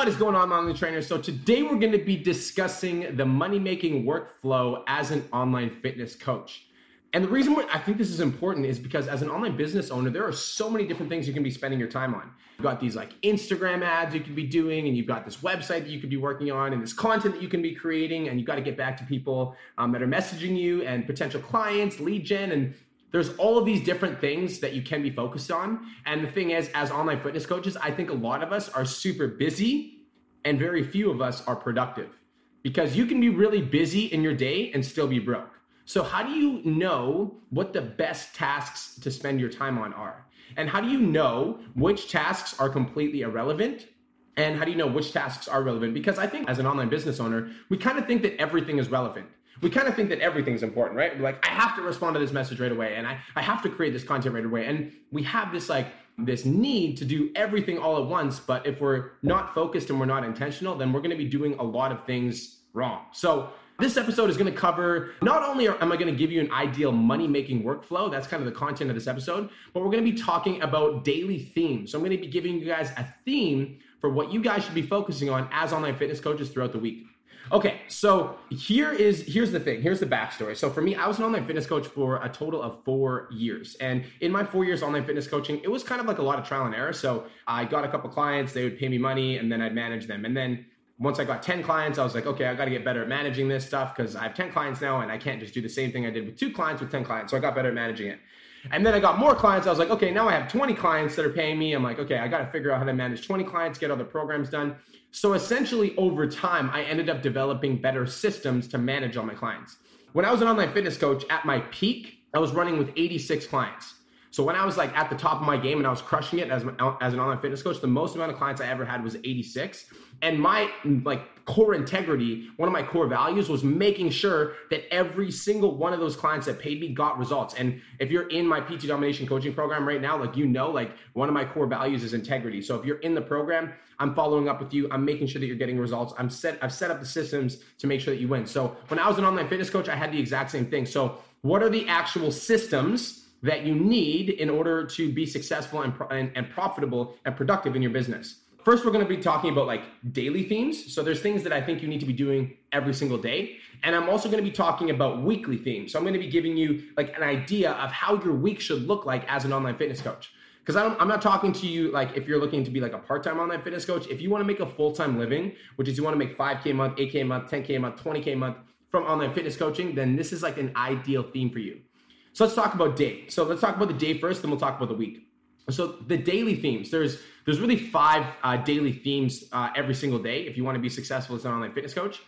What is going on, online trainers? So, today we're going to be discussing the money making workflow as an online fitness coach. And the reason why I think this is important is because as an online business owner, there are so many different things you can be spending your time on. You've got these like Instagram ads you could be doing, and you've got this website that you could be working on, and this content that you can be creating, and you've got to get back to people um, that are messaging you and potential clients, lead gen, and there's all of these different things that you can be focused on. And the thing is, as online fitness coaches, I think a lot of us are super busy, and very few of us are productive because you can be really busy in your day and still be broke. So, how do you know what the best tasks to spend your time on are? And how do you know which tasks are completely irrelevant? And how do you know which tasks are relevant? Because I think as an online business owner, we kind of think that everything is relevant. We kind of think that everything's important, right? We're like, I have to respond to this message right away, and I, I have to create this content right away. And we have this like this need to do everything all at once. But if we're not focused and we're not intentional, then we're going to be doing a lot of things wrong. So this episode is going to cover not only am I going to give you an ideal money making workflow, that's kind of the content of this episode, but we're going to be talking about daily themes. So I'm going to be giving you guys a theme for what you guys should be focusing on as online fitness coaches throughout the week. Okay, so here is here's the thing. Here's the backstory. So for me, I was an online fitness coach for a total of four years, and in my four years online fitness coaching, it was kind of like a lot of trial and error. So I got a couple clients, they would pay me money, and then I'd manage them, and then once I got 10 clients, I was like, okay, I got to get better at managing this stuff because I have 10 clients now and I can't just do the same thing I did with two clients with 10 clients. So I got better at managing it. And then I got more clients. I was like, okay, now I have 20 clients that are paying me. I'm like, okay, I got to figure out how to manage 20 clients, get the programs done. So essentially, over time, I ended up developing better systems to manage all my clients. When I was an online fitness coach at my peak, I was running with 86 clients. So when I was like at the top of my game and I was crushing it as, as an online fitness coach, the most amount of clients I ever had was 86. And my like core integrity, one of my core values was making sure that every single one of those clients that paid me got results. And if you're in my PT domination coaching program right now, like you know, like one of my core values is integrity. So if you're in the program, I'm following up with you. I'm making sure that you're getting results. I'm set. I've set up the systems to make sure that you win. So when I was an online fitness coach, I had the exact same thing. So what are the actual systems? That you need in order to be successful and, and, and profitable and productive in your business. First, we're going to be talking about like daily themes. So there's things that I think you need to be doing every single day. And I'm also going to be talking about weekly themes. So I'm going to be giving you like an idea of how your week should look like as an online fitness coach. Because I'm not talking to you like if you're looking to be like a part-time online fitness coach. If you want to make a full-time living, which is you want to make 5K a month, 8K a month, 10K a month, 20K a month from online fitness coaching, then this is like an ideal theme for you. So let's talk about day. So let's talk about the day first, then we'll talk about the week. So the daily themes. There's there's really five uh, daily themes uh, every single day if you want to be successful as an online fitness coach.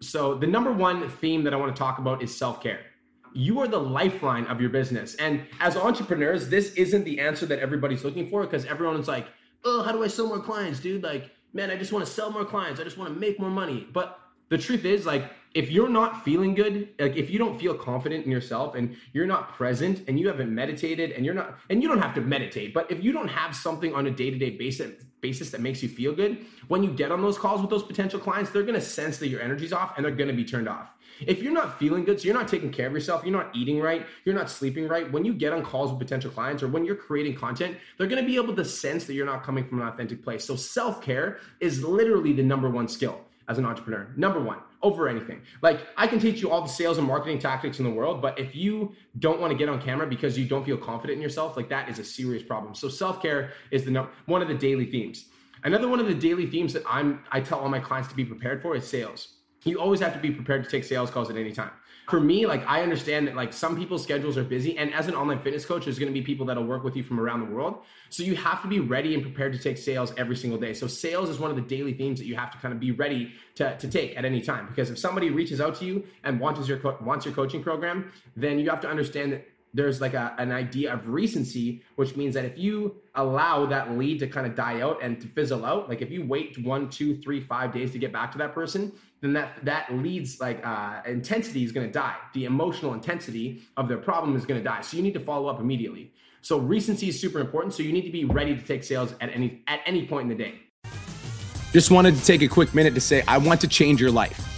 So the number one theme that I want to talk about is self care. You are the lifeline of your business, and as entrepreneurs, this isn't the answer that everybody's looking for because everyone is like, "Oh, how do I sell more clients, dude?" Like, man, I just want to sell more clients. I just want to make more money. But the truth is, like, if you're not feeling good, like if you don't feel confident in yourself and you're not present and you haven't meditated and you're not, and you don't have to meditate, but if you don't have something on a day to day basis, basis that makes you feel good, when you get on those calls with those potential clients, they're going to sense that your energy's off and they're going to be turned off. If you're not feeling good, so you're not taking care of yourself, you're not eating right, you're not sleeping right, when you get on calls with potential clients or when you're creating content, they're going to be able to sense that you're not coming from an authentic place. So self care is literally the number one skill as an entrepreneur. Number one, over anything. Like I can teach you all the sales and marketing tactics in the world, but if you don't want to get on camera because you don't feel confident in yourself, like that is a serious problem. So self-care is the no, one of the daily themes. Another one of the daily themes that I'm I tell all my clients to be prepared for is sales. You always have to be prepared to take sales calls at any time. for me, like I understand that like some people's schedules are busy, and as an online fitness coach, there's going to be people that'll work with you from around the world. So you have to be ready and prepared to take sales every single day. So sales is one of the daily themes that you have to kind of be ready to, to take at any time. Because if somebody reaches out to you and wants your wants your coaching program, then you have to understand that there's like a, an idea of recency, which means that if you allow that lead to kind of die out and to fizzle out, like if you wait one, two, three, five days to get back to that person, then that that leads like uh, intensity is going to die. The emotional intensity of their problem is going to die. So you need to follow up immediately. So recency is super important. So you need to be ready to take sales at any at any point in the day. Just wanted to take a quick minute to say I want to change your life.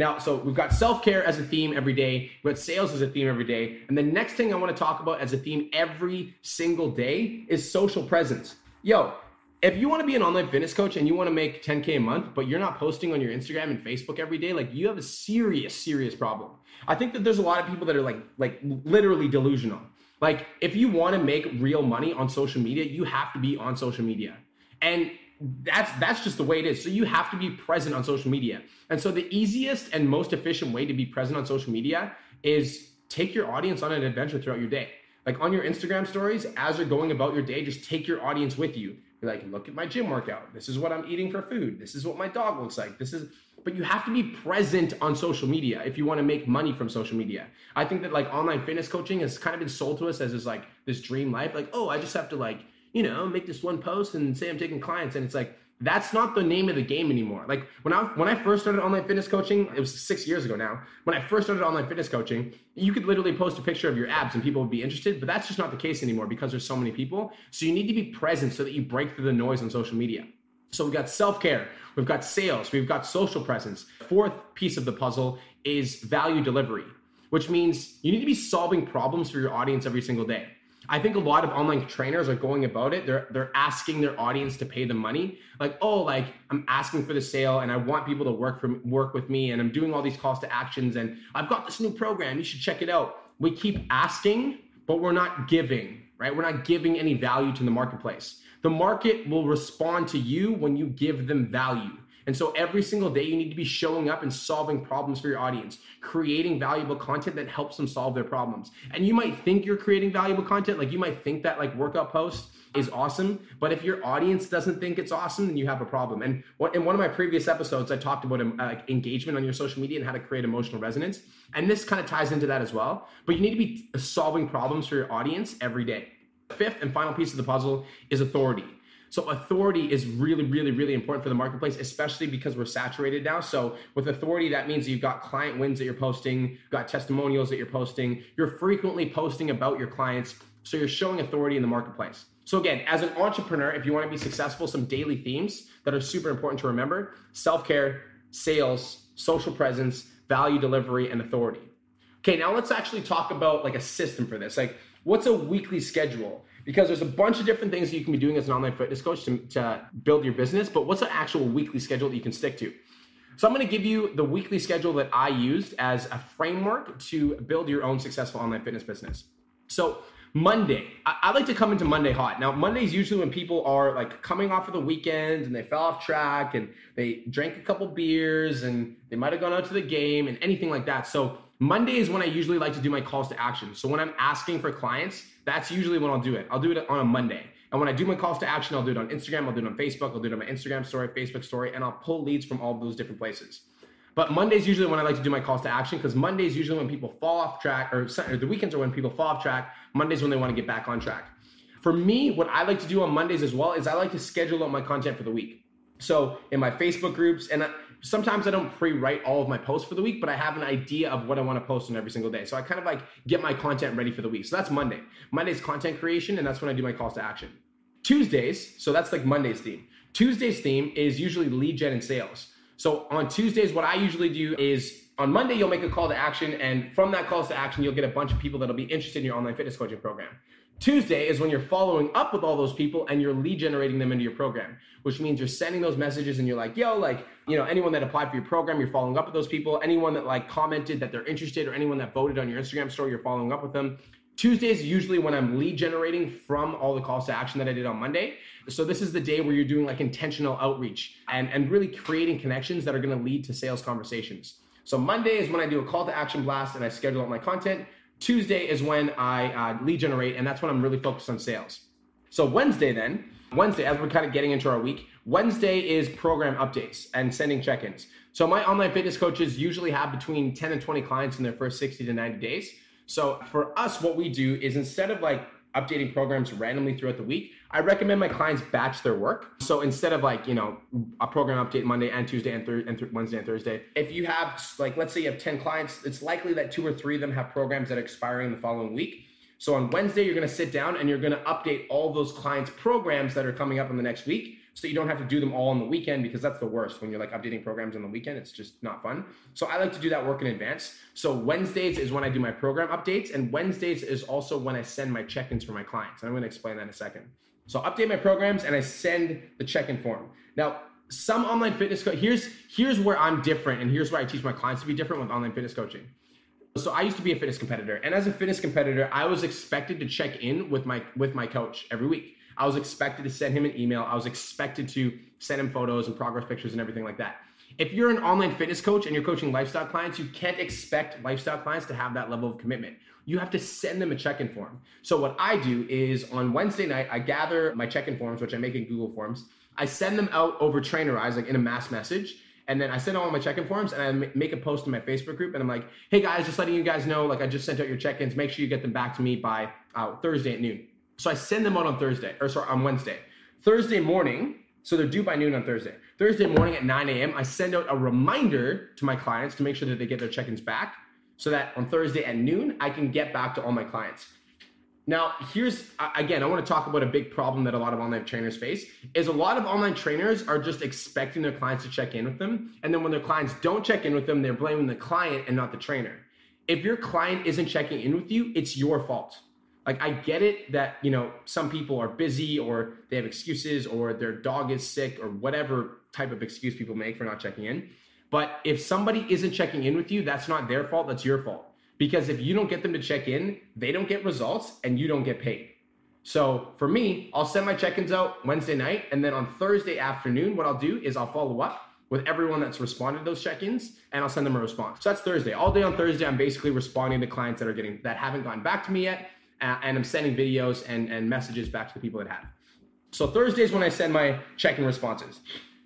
Now, so we've got self care as a theme every day. We've got sales as a theme every day. And the next thing I want to talk about as a theme every single day is social presence. Yo, if you want to be an online fitness coach and you want to make 10K a month, but you're not posting on your Instagram and Facebook every day, like you have a serious, serious problem. I think that there's a lot of people that are like, like literally delusional. Like if you want to make real money on social media, you have to be on social media. And that's that's just the way it is. So you have to be present on social media. And so the easiest and most efficient way to be present on social media is take your audience on an adventure throughout your day. Like on your Instagram stories, as you're going about your day, just take your audience with you. Be like, look at my gym workout. This is what I'm eating for food. This is what my dog looks like. This is but you have to be present on social media if you want to make money from social media. I think that like online fitness coaching has kind of been sold to us as this like this dream life. Like, oh, I just have to like you know, make this one post and say I'm taking clients. And it's like, that's not the name of the game anymore. Like when I when I first started online fitness coaching, it was six years ago now. When I first started online fitness coaching, you could literally post a picture of your abs and people would be interested, but that's just not the case anymore because there's so many people. So you need to be present so that you break through the noise on social media. So we've got self-care, we've got sales, we've got social presence. Fourth piece of the puzzle is value delivery, which means you need to be solving problems for your audience every single day. I think a lot of online trainers are going about it. They're they're asking their audience to pay the money. Like, oh, like I'm asking for the sale and I want people to work for work with me and I'm doing all these calls to actions and I've got this new program. You should check it out. We keep asking, but we're not giving, right? We're not giving any value to the marketplace. The market will respond to you when you give them value. And so every single day, you need to be showing up and solving problems for your audience, creating valuable content that helps them solve their problems. And you might think you're creating valuable content, like you might think that like workout post is awesome, but if your audience doesn't think it's awesome, then you have a problem. And in one of my previous episodes, I talked about uh, engagement on your social media and how to create emotional resonance. And this kind of ties into that as well. But you need to be solving problems for your audience every day. Fifth and final piece of the puzzle is authority. So authority is really, really, really important for the marketplace, especially because we're saturated now. So with authority, that means you've got client wins that you're posting, got testimonials that you're posting. You're frequently posting about your clients. So you're showing authority in the marketplace. So again, as an entrepreneur, if you want to be successful, some daily themes that are super important to remember: self-care, sales, social presence, value delivery, and authority. Okay, now let's actually talk about like a system for this. Like, what's a weekly schedule? Because there's a bunch of different things that you can be doing as an online fitness coach to, to build your business, but what's an actual weekly schedule that you can stick to? So I'm going to give you the weekly schedule that I used as a framework to build your own successful online fitness business. So Monday, I, I, like to come into Monday hot. Now, Monday is usually when people are like coming off of the weekend and they fell off track and they drank a couple beers and they might have gone out to the game and anything like that. So Monday is when I usually like to do my calls to action. So when I'm asking for clients, that's usually when I'll do it. I'll do it on a Monday. And when I do my calls to action, I'll do it on Instagram, I'll do it on Facebook, I'll do it on my Instagram story, Facebook story, and I'll pull leads from all those different places. But Monday's usually when I like to do my calls to action because Monday's usually when people fall off track, or, or the weekends are when people fall off track. Monday's when they want to get back on track. For me, what I like to do on Mondays as well is I like to schedule out my content for the week. So in my Facebook groups, and I, sometimes I don't pre-write all of my posts for the week, but I have an idea of what I want to post on every single day. So I kind of like get my content ready for the week. So that's Monday. Monday's content creation, and that's when I do my calls to action. Tuesdays, so that's like Monday's theme. Tuesday's theme is usually lead gen and sales. So on Tuesdays, what I usually do is on Monday, you'll make a call to action. And from that calls to action, you'll get a bunch of people that'll be interested in your online fitness coaching program. Tuesday is when you're following up with all those people and you're lead generating them into your program, which means you're sending those messages and you're like, yo, like, you know, anyone that applied for your program, you're following up with those people. Anyone that like commented that they're interested or anyone that voted on your Instagram story, you're following up with them. Tuesdays usually when I'm lead generating from all the calls to action that I did on Monday. So this is the day where you're doing like intentional outreach and, and really creating connections that are going to lead to sales conversations. So Monday is when I do a call to action blast and I schedule out my content. Tuesday is when I uh, lead generate, and that's when I'm really focused on sales. So Wednesday, then, Wednesday, as we're kind of getting into our week, Wednesday is program updates and sending check ins. So my online fitness coaches usually have between 10 and 20 clients in their first 60 to 90 days. So for us, what we do is instead of like updating programs randomly throughout the week, I recommend my clients batch their work. So instead of like, you know, a program update Monday and Tuesday and, thir- and th- Wednesday and Thursday, if you have like, let's say you have 10 clients, it's likely that two or three of them have programs that are expiring the following week. So on Wednesday, you're going to sit down and you're going to update all those clients' programs that are coming up in the next week so you don't have to do them all on the weekend because that's the worst. When you're like updating programs on the weekend it's just not fun. So i like to do that work in advance. So wednesdays is when i do my program updates and wednesdays is also when i send my check-ins for my clients. And i'm going to explain that in a second. So I update my programs and i send the check-in form. Now some online fitness co- here's here's where i'm different and here's where i teach my clients to be different with online fitness coaching. So I used to be a fitness competitor, and as a fitness competitor, I was expected to check in with my with my coach every week. I was expected to send him an email. I was expected to send him photos and progress pictures and everything like that. If you're an online fitness coach and you're coaching lifestyle clients, you can't expect lifestyle clients to have that level of commitment. You have to send them a check-in form. So what I do is on Wednesday night, I gather my check-in forms, which I make in Google Forms. I send them out over Trainerize, like in a mass message. And then I send all my check-in forms and I make a post in my Facebook group. And I'm like, hey guys, just letting you guys know, like I just sent out your check-ins. Make sure you get them back to me by uh, Thursday at noon. So I send them out on Thursday, or sorry, on Wednesday. Thursday morning, so they're due by noon on Thursday. Thursday morning at 9 a.m., I send out a reminder to my clients to make sure that they get their check ins back so that on Thursday at noon, I can get back to all my clients. Now, here's again, I want to talk about a big problem that a lot of online trainers face is a lot of online trainers are just expecting their clients to check in with them. And then when their clients don't check in with them, they're blaming the client and not the trainer. If your client isn't checking in with you, it's your fault like I get it that you know some people are busy or they have excuses or their dog is sick or whatever type of excuse people make for not checking in. But if somebody isn't checking in with you, that's not their fault, that's your fault. Because if you don't get them to check in, they don't get results and you don't get paid. So for me, I'll send my check-ins out Wednesday night and then on Thursday afternoon what I'll do is I'll follow up with everyone that's responded to those check-ins and I'll send them a response. So that's Thursday. All day on Thursday I'm basically responding to clients that are getting that haven't gotten back to me yet and I'm sending videos and, and messages back to the people that have. So Thursdays when I send my check-in responses.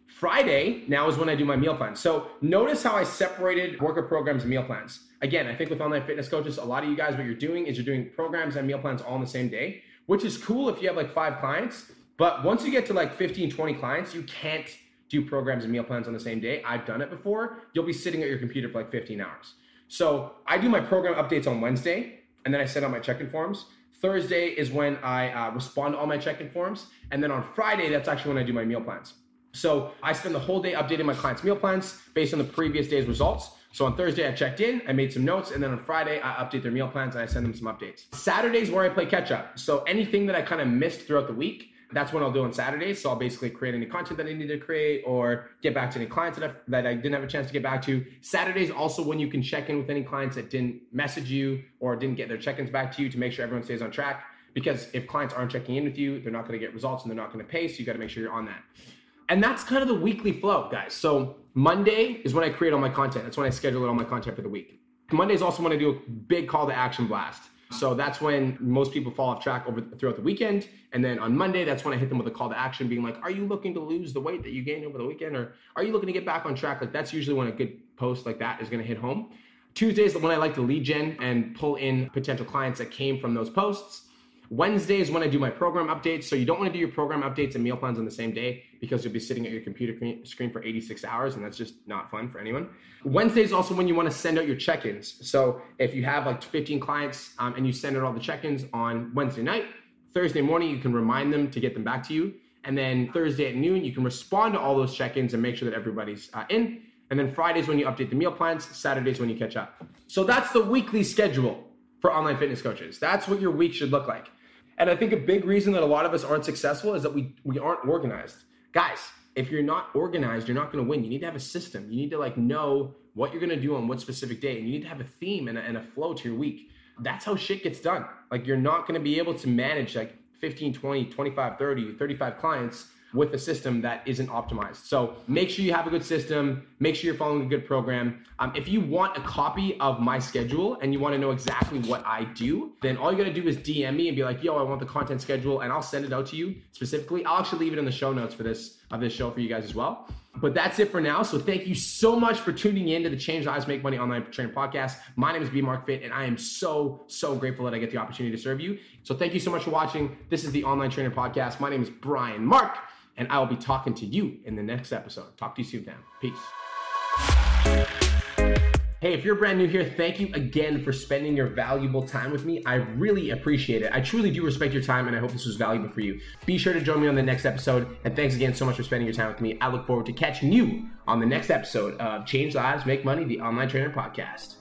Friday now is when I do my meal plans. So notice how I separated worker programs and meal plans. Again, I think with online fitness coaches, a lot of you guys, what you're doing is you're doing programs and meal plans all in the same day, which is cool if you have like five clients. But once you get to like 15, 20 clients, you can't do programs and meal plans on the same day. I've done it before. You'll be sitting at your computer for like 15 hours. So I do my program updates on Wednesday and then I send out my check-in forms. Thursday is when I uh, respond to all my check-in forms, and then on Friday, that's actually when I do my meal plans. So I spend the whole day updating my clients' meal plans based on the previous day's results. So on Thursday, I checked in, I made some notes, and then on Friday, I update their meal plans and I send them some updates. Saturdays where I play catch up. So anything that I kind of missed throughout the week, that's what I'll do on Saturdays. So I'll basically create any content that I need to create or get back to any clients that, that I didn't have a chance to get back to. Saturdays also when you can check in with any clients that didn't message you or didn't get their check-ins back to you to make sure everyone stays on track. Because if clients aren't checking in with you, they're not going to get results and they're not going to pay. So you got to make sure you're on that. And that's kind of the weekly flow, guys. So Monday is when I create all my content. That's when I schedule all my content for the week. Monday is also when I do a big call to action blast. So that's when most people fall off track over throughout the weekend. And then on Monday, that's when I hit them with a call to action, being like, "Are you looking to lose the weight that you gained over the weekend, or are you looking to get back on track?" Like that's usually when a good post like that is going to hit home. Tuesday Tuesdays when I like to lead gen and pull in potential clients that came from those posts. Wednesday is when I do my program updates. So you don't want to do your program updates and meal plans on the same day because you'll be sitting at your computer screen for 86 hours, and that's just not fun for anyone. Wednesday is also when you want to send out your check-ins. So if you have like 15 clients um, and you send out all the check-ins on Wednesday night, Thursday morning you can remind them to get them back to you. And then Thursday at noon, you can respond to all those check ins and make sure that everybody's uh, in. And then Fridays when you update the meal plans, Saturdays when you catch up. So that's the weekly schedule for online fitness coaches. That's what your week should look like. And I think a big reason that a lot of us aren't successful is that we we aren't organized. Guys, if you're not organized, you're not going to win. You need to have a system. You need to like know what you're going to do on what specific day, and you need to have a theme and a, and a flow to your week. That's how shit gets done. Like you're not going to be able to manage like 15, 20, 25, 30, 35 clients with a system that isn't optimized. So make sure you have a good system. Make sure you're following a good program. Um, if you want a copy of my schedule and you want to know exactly what I do, then all you got to do is DM me and be like, "Yo, I want the content schedule," and I'll send it out to you specifically. I'll actually leave it in the show notes for this of this show for you guys as well. But that's it for now. So thank you so much for tuning in to the Change Lives Make Money Online Training Podcast. My name is B Mark Fit, and I am so so grateful that I get the opportunity to serve you. So thank you so much for watching. This is the Online Trainer Podcast. My name is Brian Mark and I will be talking to you in the next episode. Talk to you soon, Dan. Peace. Hey, if you're brand new here, thank you again for spending your valuable time with me. I really appreciate it. I truly do respect your time, and I hope this was valuable for you. Be sure to join me on the next episode. And thanks again so much for spending your time with me. I look forward to catching you on the next episode of Change Lives, Make Money, the Online Trainer Podcast.